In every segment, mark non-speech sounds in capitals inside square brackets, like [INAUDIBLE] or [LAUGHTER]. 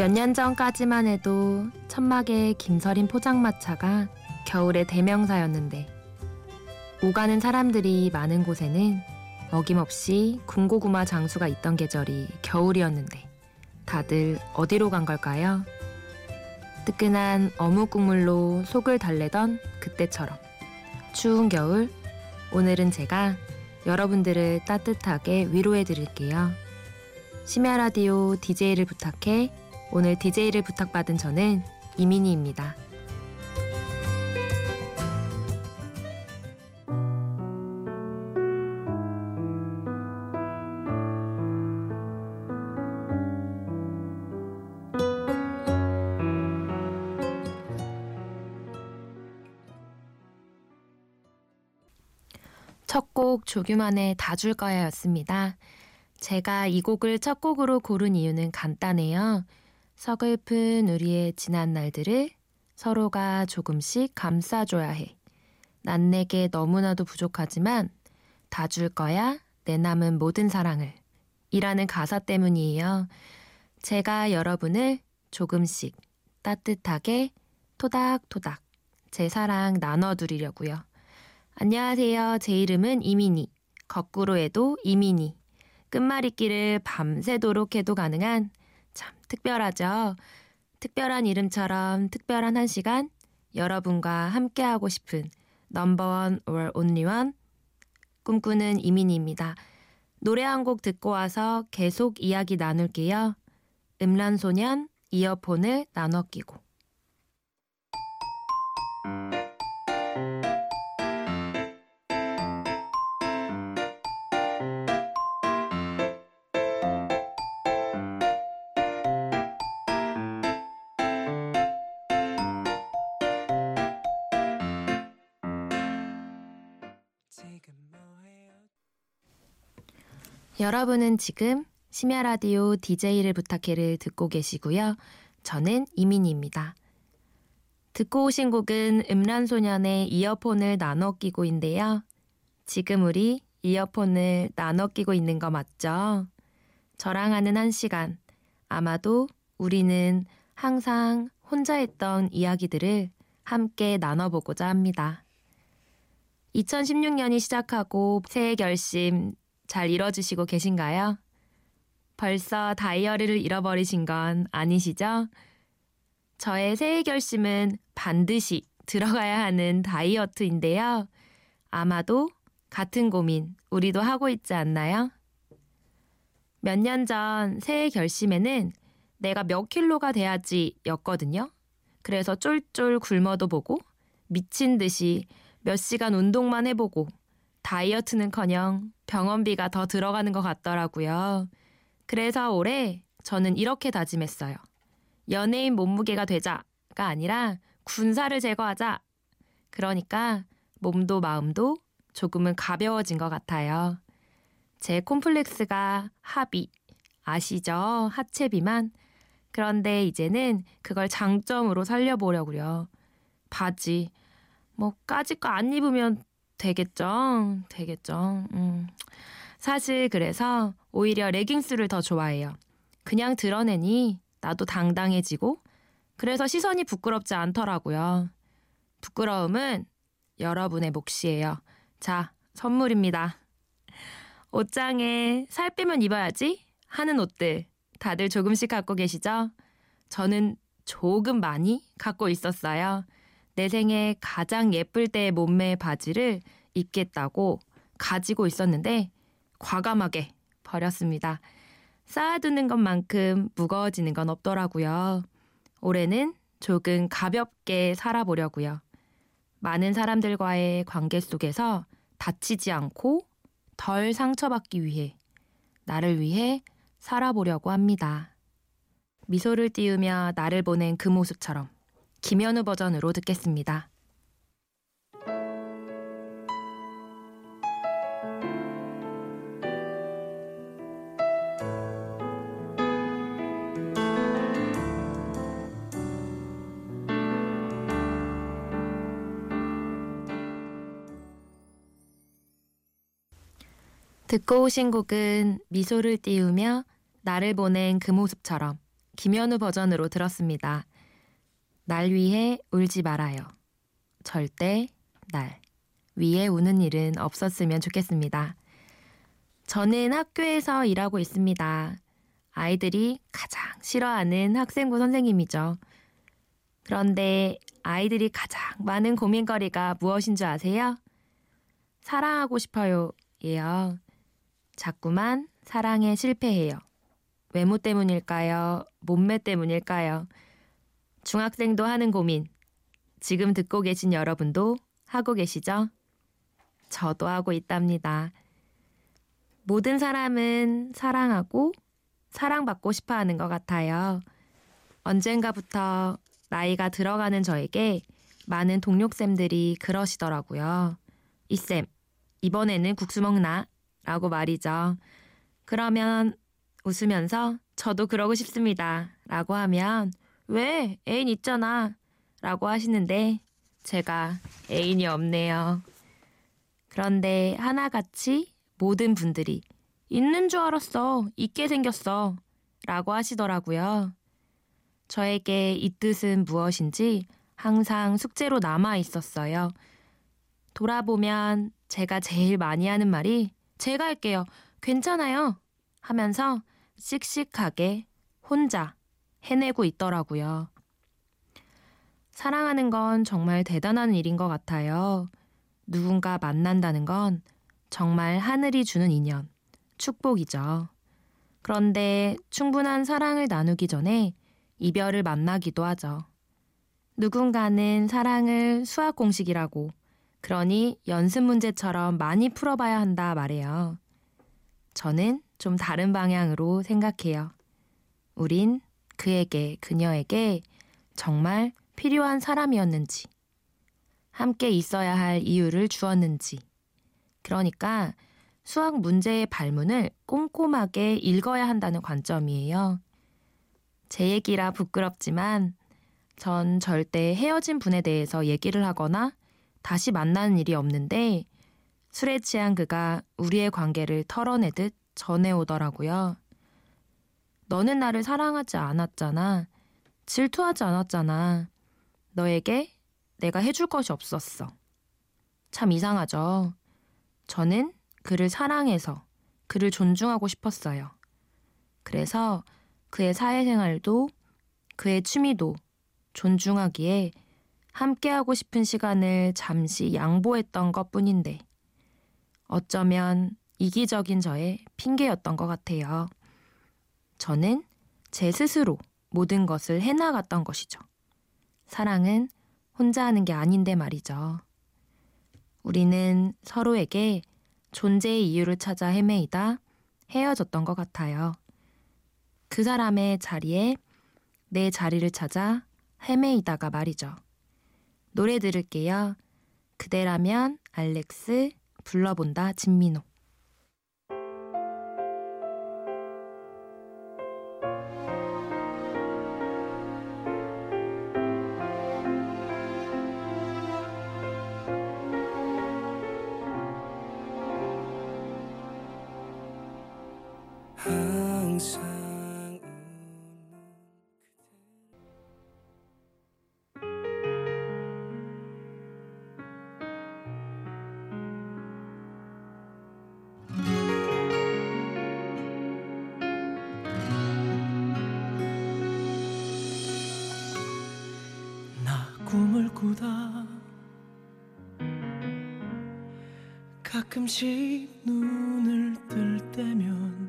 몇 년 전까지만 해도 천막의 김서린 포장마차가 겨울의 대명사였는데 오가는 사람들이 많은 곳에는 어김없이 군고구마 장수가 있던 계절이 겨울이었는데 다들 어디로 간 걸까요? 뜨끈한 어묵 국물로 속을 달래던 그때처럼 추운 겨울 오늘은 제가 여러분들을 따뜻하게 위로해 드릴게요. 심야 라디오 DJ를 부탁해 오늘 DJ를 부탁받은 저는 이민희입니다. 첫곡 조규만의 다 줄 거야였습니다. 제가 이 곡을 첫 곡으로 고른 이유는 간단해요. 서글픈 우리의 지난 날들을 서로가 조금씩 감싸줘야 해. 난 내게 너무나도 부족하지만 다 줄 거야 내 남은 모든 사랑을 이라는 가사 때문이에요. 제가 여러분을 조금씩 따뜻하게 토닥토닥 제 사랑 나눠드리려고요. 안녕하세요. 제 이름은 이민희. 거꾸로 해도 이민희. 끝말잇기를 밤새도록 해도 가능한 참 특별하죠. 특별한 이름처럼 특별한 한 시간 여러분과 함께하고 싶은 넘버원 or only원 꿈꾸는 이민희입니다. 노래 한 곡 듣고 와서 계속 이야기 나눌게요. 음란소년 이어폰을 나눠 끼고 여러분은 지금 심야 라디오 DJ를 부탁해를 듣고 계시고요. 저는 이민희입니다. 듣고 오신 곡은 음란소년의 이어폰을 나눠 끼고인데요. 지금 우리 이어폰을 나눠 끼고 있는 거 맞죠? 저랑 하는 한 시간. 아마도 우리는 항상 혼자 했던 이야기들을 함께 나눠보고자 합니다. 2016년이 시작하고 새해 결심 잘 이뤄주시고 계신가요? 벌써 다이어리를 잃어버리신 건 아니시죠? 저의 새해 결심은 반드시 들어가야 하는 다이어트인데요. 아마도 같은 고민 우리도 하고 있지 않나요? 몇 년 전 새해 결심에는 내가 몇 킬로가 돼야지 였거든요. 그래서 쫄쫄 굶어도 보고 미친 듯이 몇 시간 운동만 해보고 다이어트는커녕 병원비가 더 들어가는 것 같더라고요. 그래서 올해 저는 이렇게 다짐했어요. 연예인 몸무게가 되자가 아니라 군사를 제거하자. 그러니까 몸도 마음도 조금은 가벼워진 것 같아요. 제 콤플렉스가 하비, 아시죠? 하체 비만. 그런데 이제는 그걸 장점으로 살려보려고요. 바지, 뭐 까짓 거 안 입으면 되겠죠. 되겠죠. 음. 사실 그래서 오히려 레깅스를 더 좋아해요. 그냥 드러내니 나도 당당해지고 그래서 시선이 부끄럽지 않더라고요. 부끄러움은 여러분의 몫이에요. 자, 선물입니다. 옷장에 살 빼면 입어야지 하는 옷들 다들 조금씩 갖고 계시죠? 저는 조금 많이 갖고 있었어요. 내 생에 가장 예쁠 때의 몸매 바지를 입겠다고 가지고 있었는데 과감하게 버렸습니다. 쌓아두는 것만큼 무거워지는 건 없더라고요. 올해는 조금 가볍게 살아보려고요. 많은 사람들과의 관계 속에서 다치지 않고 덜 상처받기 위해 나를 위해 살아보려고 합니다. 미소를 띄우며 나를 보낸 그 모습처럼 김현우 버전으로 듣겠습니다. 듣고 오신 곡은 미소를 띄우며 나를 보낸 그 모습처럼 김현우 버전으로 들었습니다. 날 위해 울지 말아요. 절대 날 위에 우는 일은 없었으면 좋겠습니다. 저는 학교에서 일하고 있습니다. 아이들이 가장 싫어하는 학생부 선생님이죠. 그런데 아이들이 가장 많은 고민거리가 무엇인 줄 아세요? 사랑하고 싶어요. 예요. 자꾸만 사랑에 실패해요. 외모 때문일까요? 몸매 때문일까요? 중학생도 하는 고민. 지금 듣고 계신 여러분도 하고 계시죠? 저도 하고 있답니다. 모든 사람은 사랑하고 사랑받고 싶어 하는 것 같아요. 언젠가부터 나이가 들어가는 저에게 많은 동료쌤들이 그러시더라고요. 이쌤, 이번에는 국수 먹나? 라고 말이죠. 그러면 웃으면서 저도 그러고 싶습니다. 라고 하면 왜? 애인 있잖아. 라고 하시는데 제가 애인이 없네요. 그런데 하나같이 모든 분들이 있는 줄 알았어. 있게 생겼어. 라고 하시더라고요. 저에게 이 뜻은 무엇인지 항상 숙제로 남아 있었어요. 돌아보면 제가 제일 많이 하는 말이 제가 할게요. 괜찮아요. 하면서 씩씩하게 혼자 해내고 있더라고요. 사랑하는 건 정말 대단한 일인 것 같아요. 누군가 만난다는 건 정말 하늘이 주는 인연, 축복이죠. 그런데 충분한 사랑을 나누기 전에 이별을 만나기도 하죠. 누군가는 사랑을 수학 공식이라고, 그러니 연습 문제처럼 많이 풀어봐야 한다 말해요. 저는 좀 다른 방향으로 생각해요. 우린 그에게, 그녀에게 정말 필요한 사람이었는지, 함께 있어야 할 이유를 주었는지, 그러니까 수학 문제의 발문을 꼼꼼하게 읽어야 한다는 관점이에요. 제 얘기라 부끄럽지만 전 절대 헤어진 분에 대해서 얘기를 하거나 다시 만나는 일이 없는데 술에 취한 그가 우리의 관계를 털어내듯 전해오더라고요. 너는 나를 사랑하지 않았잖아. 질투하지 않았잖아. 너에게 내가 해줄 것이 없었어. 참 이상하죠. 저는 그를 사랑해서 그를 존중하고 싶었어요. 그래서 그의 사회생활도 그의 취미도 존중하기에 함께하고 싶은 시간을 잠시 양보했던 것 뿐인데 어쩌면 이기적인 저의 핑계였던 것 같아요. 저는 제 스스로 모든 것을 해나갔던 것이죠. 사랑은 혼자 하는 게 아닌데 말이죠. 우리는 서로에게 존재의 이유를 찾아 헤매이다 헤어졌던 것 같아요. 그 사람의 자리에 내 자리를 찾아 헤매이다가 말이죠. 노래 들을게요. 그대라면 알렉스 불러본다 진민호. 가끔씩 눈을 뜰 때면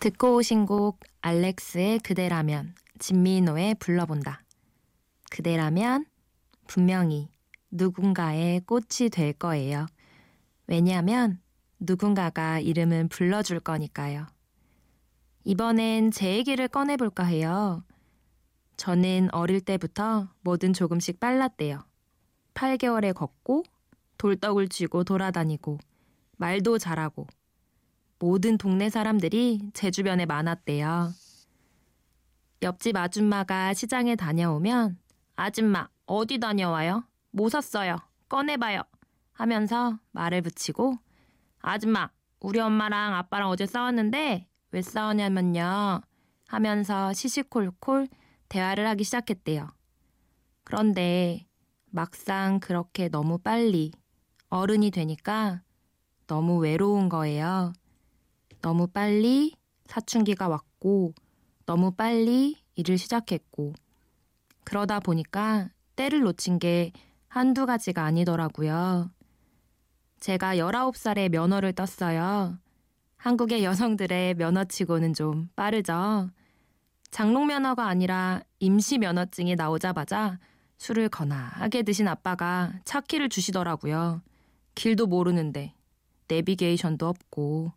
듣고 오신 곡 알렉스의 그대라면 진미노의 불러본다. 그대라면 분명히 누군가의 꽃이 될 거예요. 왜냐하면 누군가가 이름은 불러줄 거니까요. 이번엔 제 얘기를 꺼내볼까 해요. 저는 어릴 때부터 뭐든 조금씩 빨랐대요. 8개월에 걷고, 돌떡을 쥐고 돌아다니고, 말도 잘하고, 모든 동네 사람들이 제 주변에 많았대요. 옆집 아줌마가 시장에 다녀오면, 아줌마, 어디 다녀와요? 뭐 샀어요? 꺼내봐요. 하면서 말을 붙이고 아줌마, 우리 엄마랑 아빠랑 어제 싸웠는데 왜 싸우냐면요. 하면서 시시콜콜 대화를 하기 시작했대요. 그런데 막상 그렇게 너무 빨리 어른이 되니까 너무 외로운 거예요. 너무 빨리 사춘기가 왔고, 너무 빨리 일을 시작했고, 그러다 보니까 때를 놓친 게 한두 가지가 아니더라고요. 제가 19살에 면허를 떴어요. 한국의 여성들의 면허치고는 좀 빠르죠. 장롱 면허가 아니라 임시 면허증이 나오자마자 술을 거나하게 드신 아빠가 차 키를 주시더라고요. 길도 모르는데 내비게이션도 없고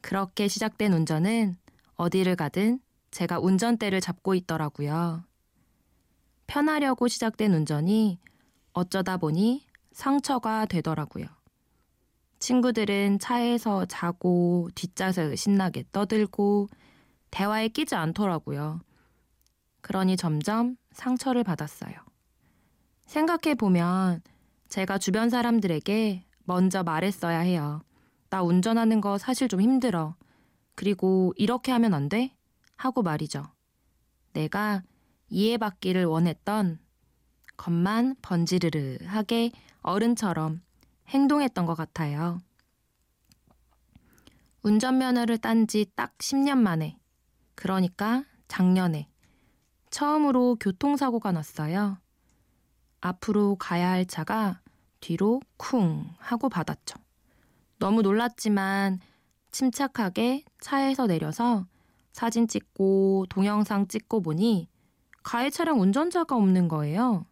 그렇게 시작된 운전은 어디를 가든 제가 운전대를 잡고 있더라고요. 편하려고 시작된 운전이 어쩌다 보니 상처가 되더라고요. 친구들은 차에서 자고 뒷좌석에 신나게 떠들고 대화에 끼지 않더라고요. 그러니 점점 상처를 받았어요. 생각해 보면 제가 주변 사람들에게 먼저 말했어야 해요. 나 운전하는 거 사실 좀 힘들어. 그리고 이렇게 하면 안 돼? 하고 말이죠. 내가 이해받기를 원했던 것만 번지르르하게 어른처럼 행동했던 것 같아요. 운전면허를 딴 지 딱 10년 만에, 그러니까 작년에, 처음으로 교통사고가 났어요. 앞으로 가야 할 차가 뒤로 쿵 하고 받았죠. 너무 놀랐지만 침착하게 차에서 내려서 사진 찍고 동영상 찍고 보니 가해 차량 운전자가 없는 거예요.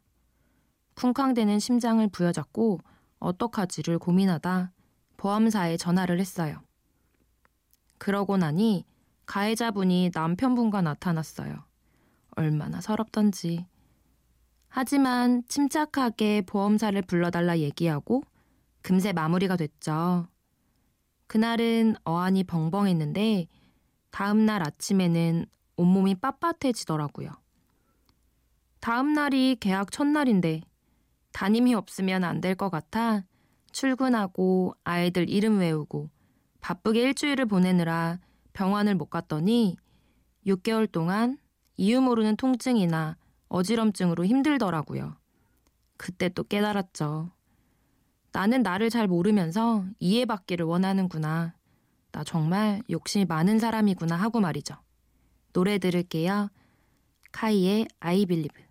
쿵쾅대는 심장을 부여잡고 어떡하지를 고민하다 보험사에 전화를 했어요. 그러고 나니 가해자분이 남편분과 나타났어요. 얼마나 서럽던지. 하지만 침착하게 보험사를 불러달라 얘기하고 금세 마무리가 됐죠. 그날은 어안이 벙벙했는데 다음날 아침에는 온몸이 빳빳해지더라고요. 다음날이 계약 첫날인데 담임이 없으면 안 될 것 같아 출근하고 아이들 이름 외우고 바쁘게 일주일을 보내느라 병원을 못 갔더니 6개월 동안 이유 모르는 통증이나 어지럼증으로 힘들더라고요. 그때 또 깨달았죠. 나는 나를 잘 모르면서 이해받기를 원하는구나. 나 정말 욕심이 많은 사람이구나 하고 말이죠. 노래 들을게요. 카이의 I Believe.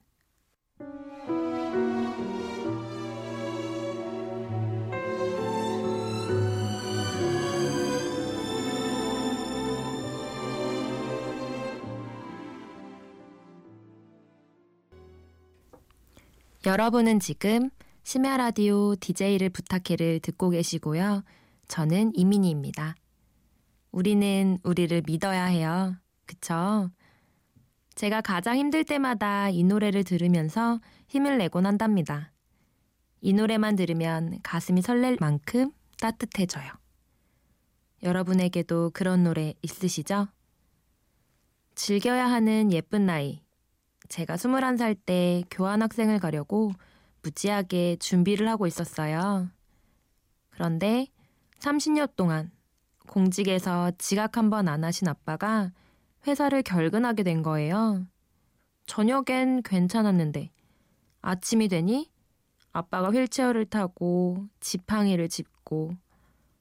여러분은 지금 심야 라디오 DJ를 부탁해를 듣고 계시고요. 저는 이민희입니다. 우리는 우리를 믿어야 해요. 그쵸? 제가 가장 힘들 때마다 이 노래를 들으면서 힘을 내곤 한답니다. 이 노래만 들으면 가슴이 설렐 만큼 따뜻해져요. 여러분에게도 그런 노래 있으시죠? 즐겨야 하는 예쁜 나이. 제가 21살 때 교환학생을 가려고 무지하게 준비를 하고 있었어요. 그런데 30년 동안 공직에서 지각 한 번 안 하신 아빠가 회사를 결근하게 된 거예요. 저녁엔 괜찮았는데 아침이 되니 아빠가 휠체어를 타고 지팡이를 짚고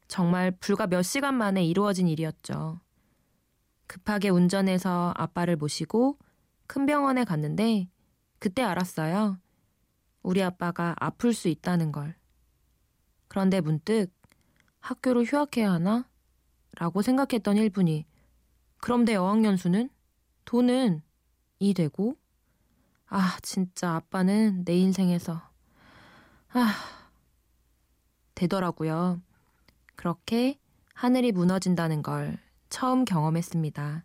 정말 불과 몇 시간 만에 이루어진 일이었죠. 급하게 운전해서 아빠를 모시고 큰 병원에 갔는데 그때 알았어요. 우리 아빠가 아플 수 있다는 걸. 그런데 문득 학교를 휴학해야 하나? 라고 생각했던 1분이 그럼 내 어학연수는? 돈은? 이 되고? 아, 진짜 아빠는 내 인생에서 아, 되더라고요. 그렇게 하늘이 무너진다는 걸 처음 경험했습니다.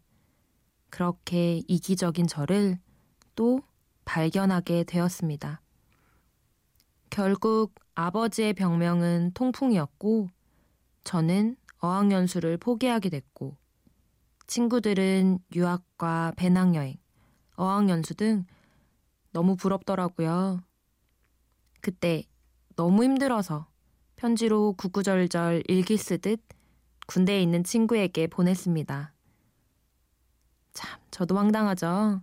그렇게 이기적인 저를 또 발견하게 되었습니다. 결국 아버지의 병명은 통풍이었고 저는 어학연수를 포기하게 됐고 친구들은 유학과 배낭여행, 어학연수 등 너무 부럽더라고요. 그때 너무 힘들어서 편지로 구구절절 일기 쓰듯 군대에 있는 친구에게 보냈습니다. 참, 저도 황당하죠?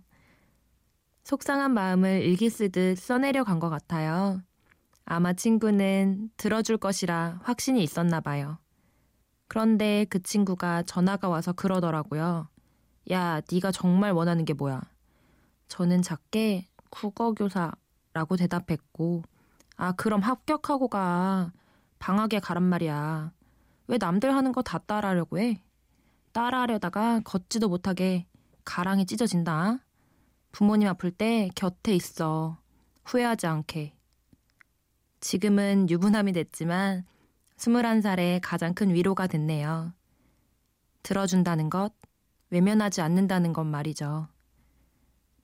속상한 마음을 일기 쓰듯 써내려 간 것 같아요. 아마 친구는 들어줄 것이라 확신이 있었나 봐요. 그런데 그 친구가 전화가 와서 그러더라고요. 야, 네가 정말 원하는 게 뭐야? 저는 작게 국어교사라고 대답했고, 아, 그럼 합격하고 가. 방학에 가란 말이야. 왜 남들 하는 거 다 따라하려고 해? 따라하려다가 걷지도 못하게 가랑이 찢어진다. 부모님 아플 때 곁에 있어. 후회하지 않게. 지금은 유부남이 됐지만 21살에 가장 큰 위로가 됐네요. 들어준다는 것, 외면하지 않는다는 것 말이죠.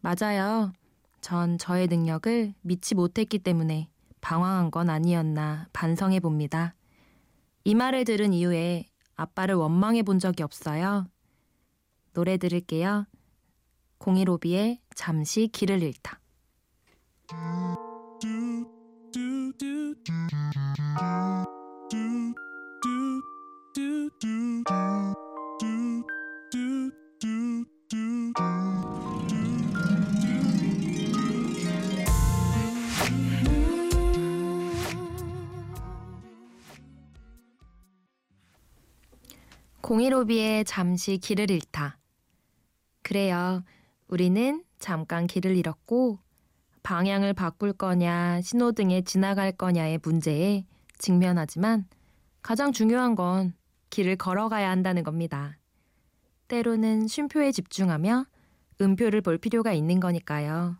맞아요. 전 저의 능력을 믿지 못했기 때문에 방황한 건 아니었나 반성해 봅니다. 이 말을 들은 이후에 아빠를 원망해 본 적이 없어요. 노래 들을게요. 015B의 잠시 길을 잃다. 공일오비의 잠시 길을 잃다. 그래요. 우리는 잠깐 길을 잃었고 방향을 바꿀 거냐 신호등에 지나갈 거냐의 문제에 직면하지만 가장 중요한 건 길을 걸어가야 한다는 겁니다. 때로는 쉼표에 집중하며 음표를 볼 필요가 있는 거니까요.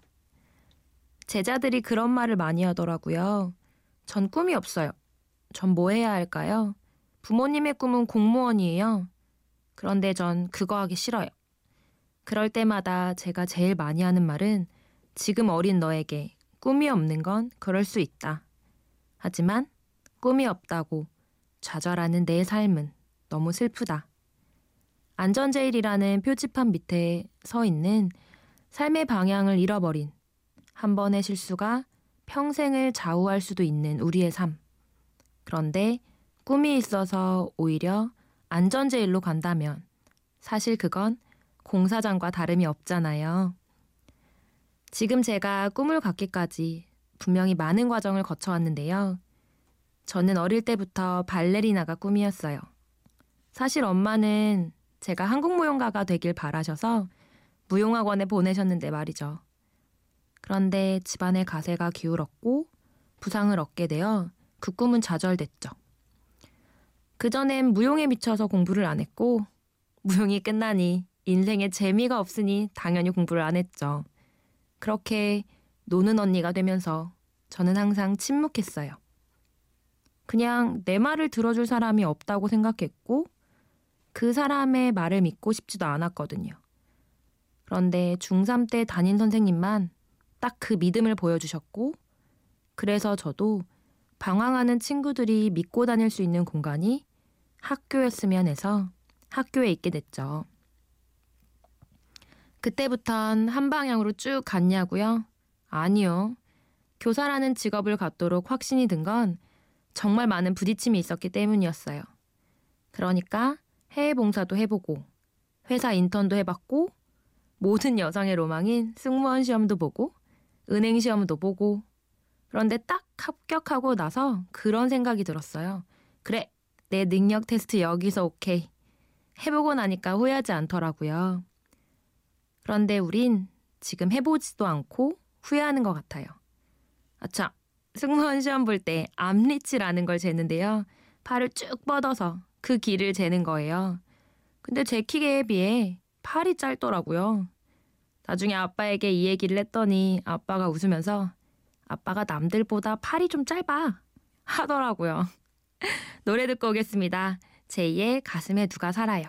제자들이 그런 말을 많이 하더라고요. 전 꿈이 없어요. 전 뭐 해야 할까요? 부모님의 꿈은 공무원이에요. 그런데 전 그거 하기 싫어요. 그럴 때마다 제가 제일 많이 하는 말은 지금 어린 너에게 꿈이 없는 건 그럴 수 있다. 하지만 꿈이 없다고 좌절하는 내 삶은 너무 슬프다. 안전제일이라는 표지판 밑에 서 있는 삶의 방향을 잃어버린 한 번의 실수가 평생을 좌우할 수도 있는 우리의 삶. 그런데 꿈이 있어서 오히려 안전제일로 간다면 사실 그건 공사장과 다름이 없잖아요. 지금 제가 꿈을 갖기까지 분명히 많은 과정을 거쳐왔는데요. 저는 어릴 때부터 발레리나가 꿈이었어요. 사실 엄마는 제가 한국무용가가 되길 바라셔서 무용학원에 보내셨는데 말이죠. 그런데 집안의 가세가 기울었고 부상을 얻게 되어 그 꿈은 좌절됐죠. 그전엔 무용에 미쳐서 공부를 안 했고, 무용이 끝나니 인생에 재미가 없으니 당연히 공부를 안 했죠. 그렇게 노는 언니가 되면서 저는 항상 침묵했어요. 그냥 내 말을 들어줄 사람이 없다고 생각했고, 그 사람의 말을 믿고 싶지도 않았거든요. 그런데 중3 때 담임 선생님만 딱 그 믿음을 보여주셨고, 그래서 저도 방황하는 친구들이 믿고 다닐 수 있는 공간이 학교였으면 해서 학교에 있게 됐죠. 그때부턴 한 방향으로 쭉 갔냐고요? 아니요. 교사라는 직업을 갖도록 확신이 든 건 정말 많은 부딪힘이 있었기 때문이었어요. 그러니까 해외 봉사도 해보고 회사 인턴도 해봤고 모든 여성의 로망인 승무원 시험도 보고 은행 시험도 보고 그런데 딱 합격하고 나서 그런 생각이 들었어요. 그래, 내 능력 테스트 여기서 오케이. 해보고 나니까 후회하지 않더라고요. 그런데 우린 지금 해보지도 않고 후회하는 것 같아요. 아차, 승무원 시험 볼 때 암리치라는 걸 재는데요. 팔을 쭉 뻗어서 그 길을 재는 거예요. 근데 제 키에 비해 팔이 짧더라고요. 나중에 아빠에게 이 얘기를 했더니 아빠가 웃으면서 아빠가 남들보다 팔이 좀 짧아 하더라고요. [LAUGHS] 노래 듣고 오겠습니다. 제2의 가슴에 누가 살아요.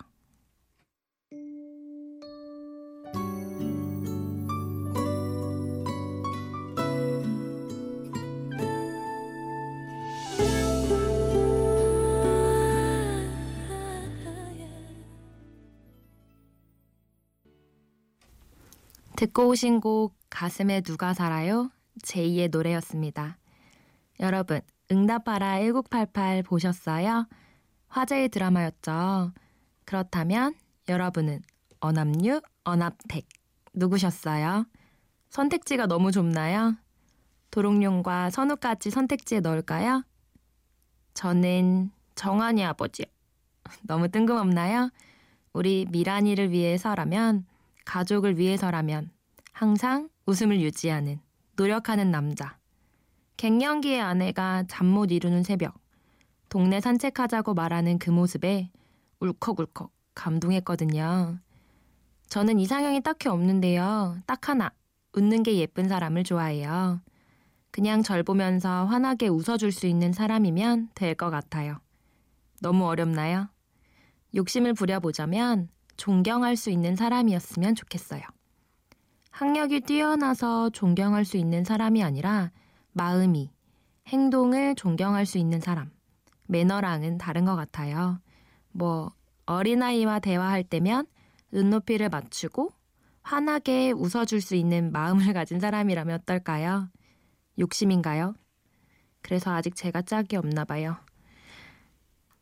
듣고 오신 곡 가슴에 누가 살아요? 제2의 노래였습니다. 여러분, 응답하라 1988 보셨어요? 화제의 드라마였죠. 그렇다면 여러분은 어남류, 어납택 누구셨어요? 선택지가 너무 좁나요? 도롱뇽과 선우까지 선택지에 넣을까요? 저는 정한이 아버지요. [LAUGHS] 너무 뜬금없나요? 우리 미란이를 위해서라면, 가족을 위해서라면 항상 웃음을 유지하는, 노력하는 남자. 갱년기의 아내가 잠 못 이루는 새벽, 동네 산책하자고 말하는 그 모습에 울컥울컥 감동했거든요. 저는 이상형이 딱히 없는데요. 딱 하나, 웃는 게 예쁜 사람을 좋아해요. 그냥 절 보면서 환하게 웃어줄 수 있는 사람이면 될 것 같아요. 너무 어렵나요? 욕심을 부려보자면 존경할 수 있는 사람이었으면 좋겠어요. 학력이 뛰어나서 존경할 수 있는 사람이 아니라 마음이, 행동을 존경할 수 있는 사람. 매너랑은 다른 것 같아요. 뭐, 어린아이와 대화할 때면 눈높이를 맞추고 환하게 웃어줄 수 있는 마음을 [LAUGHS] 가진 사람이라면 어떨까요? 욕심인가요? 그래서 아직 제가 짝이 없나 봐요.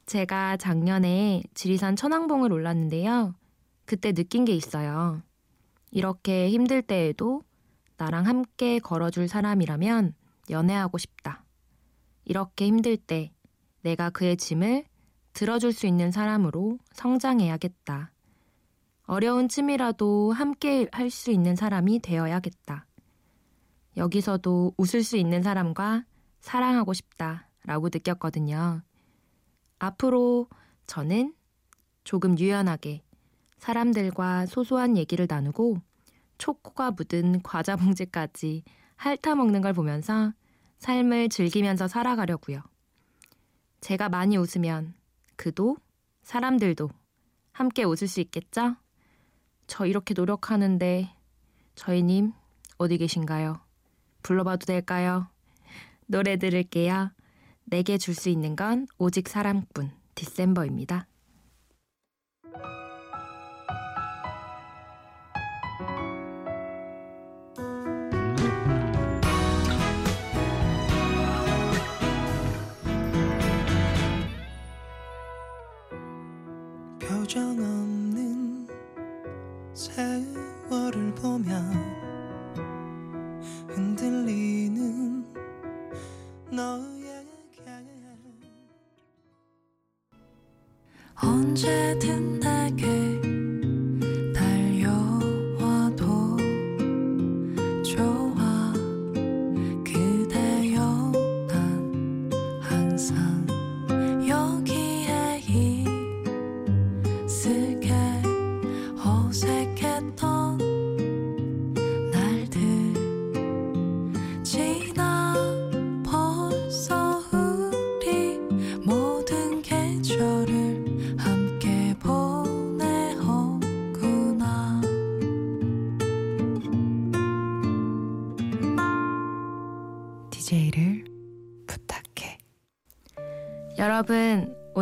제가 작년에 지리산 천왕봉을 올랐는데요. 그때 느낀 게 있어요. 이렇게 힘들 때에도 나랑 함께 걸어줄 사람이라면 연애하고 싶다. 이렇게 힘들 때 내가 그의 짐을 들어줄 수 있는 사람으로 성장해야겠다. 어려운 쯤이라도 함께 할 수 있는 사람이 되어야겠다. 여기서도 웃을 수 있는 사람과 사랑하고 싶다 라고 느꼈거든요. 앞으로 저는 조금 유연하게 사람들과 소소한 얘기를 나누고 초코가 묻은 과자 봉지까지 핥아 먹는 걸 보면서 삶을 즐기면서 살아가려고요. 제가 많이 웃으면 그도 사람들도 함께 웃을 수 있겠죠? 저 이렇게 노력하는데 저희님 어디 계신가요? 불러봐도 될까요? 노래 들을게요. 내게 줄 수 있는 건 오직 사랑뿐 디셈버입니다. 표정 없는 세월을 보면 흔들리는 너에게 언제든 내게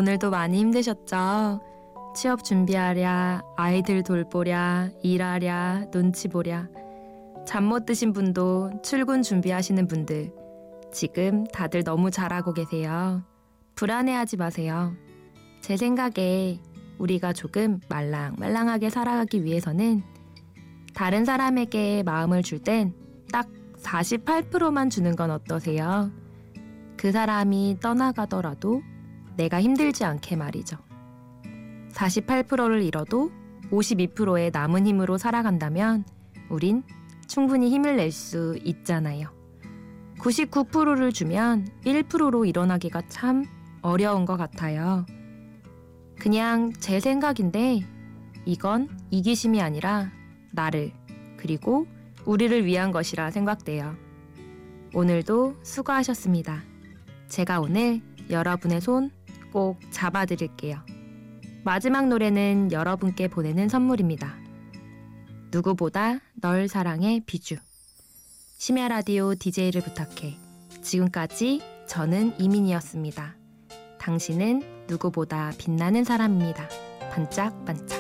오늘도 많이 힘드셨죠? 취업 준비하랴, 아이들 돌보랴, 일하랴, 눈치 보랴. 잠 못 드신 분도 출근 준비하시는 분들. 지금 다들 너무 잘하고 계세요. 불안해하지 마세요. 제 생각에 우리가 조금 말랑말랑하게 살아가기 위해서는 다른 사람에게 마음을 줄 땐 딱 48%만 주는 건 어떠세요? 그 사람이 떠나가더라도 내가 힘들지 않게 말이죠. 48%를 잃어도 52%의 남은 힘으로 살아간다면 우린 충분히 힘을 낼 수 있잖아요. 99%를 주면 1%로 일어나기가 참 어려운 것 같아요. 그냥 제 생각인데 이건 이기심이 아니라 나를 그리고 우리를 위한 것이라 생각돼요. 오늘도 수고하셨습니다. 제가 오늘 여러분의 손 꼭 잡아드릴게요. 마지막 노래는 여러분께 보내는 선물입니다. 누구보다 널 사랑해 비주. 심야 라디오 DJ를 부탁해. 지금까지 저는 이민이었습니다. 당신은 누구보다 빛나는 사람입니다. 반짝반짝.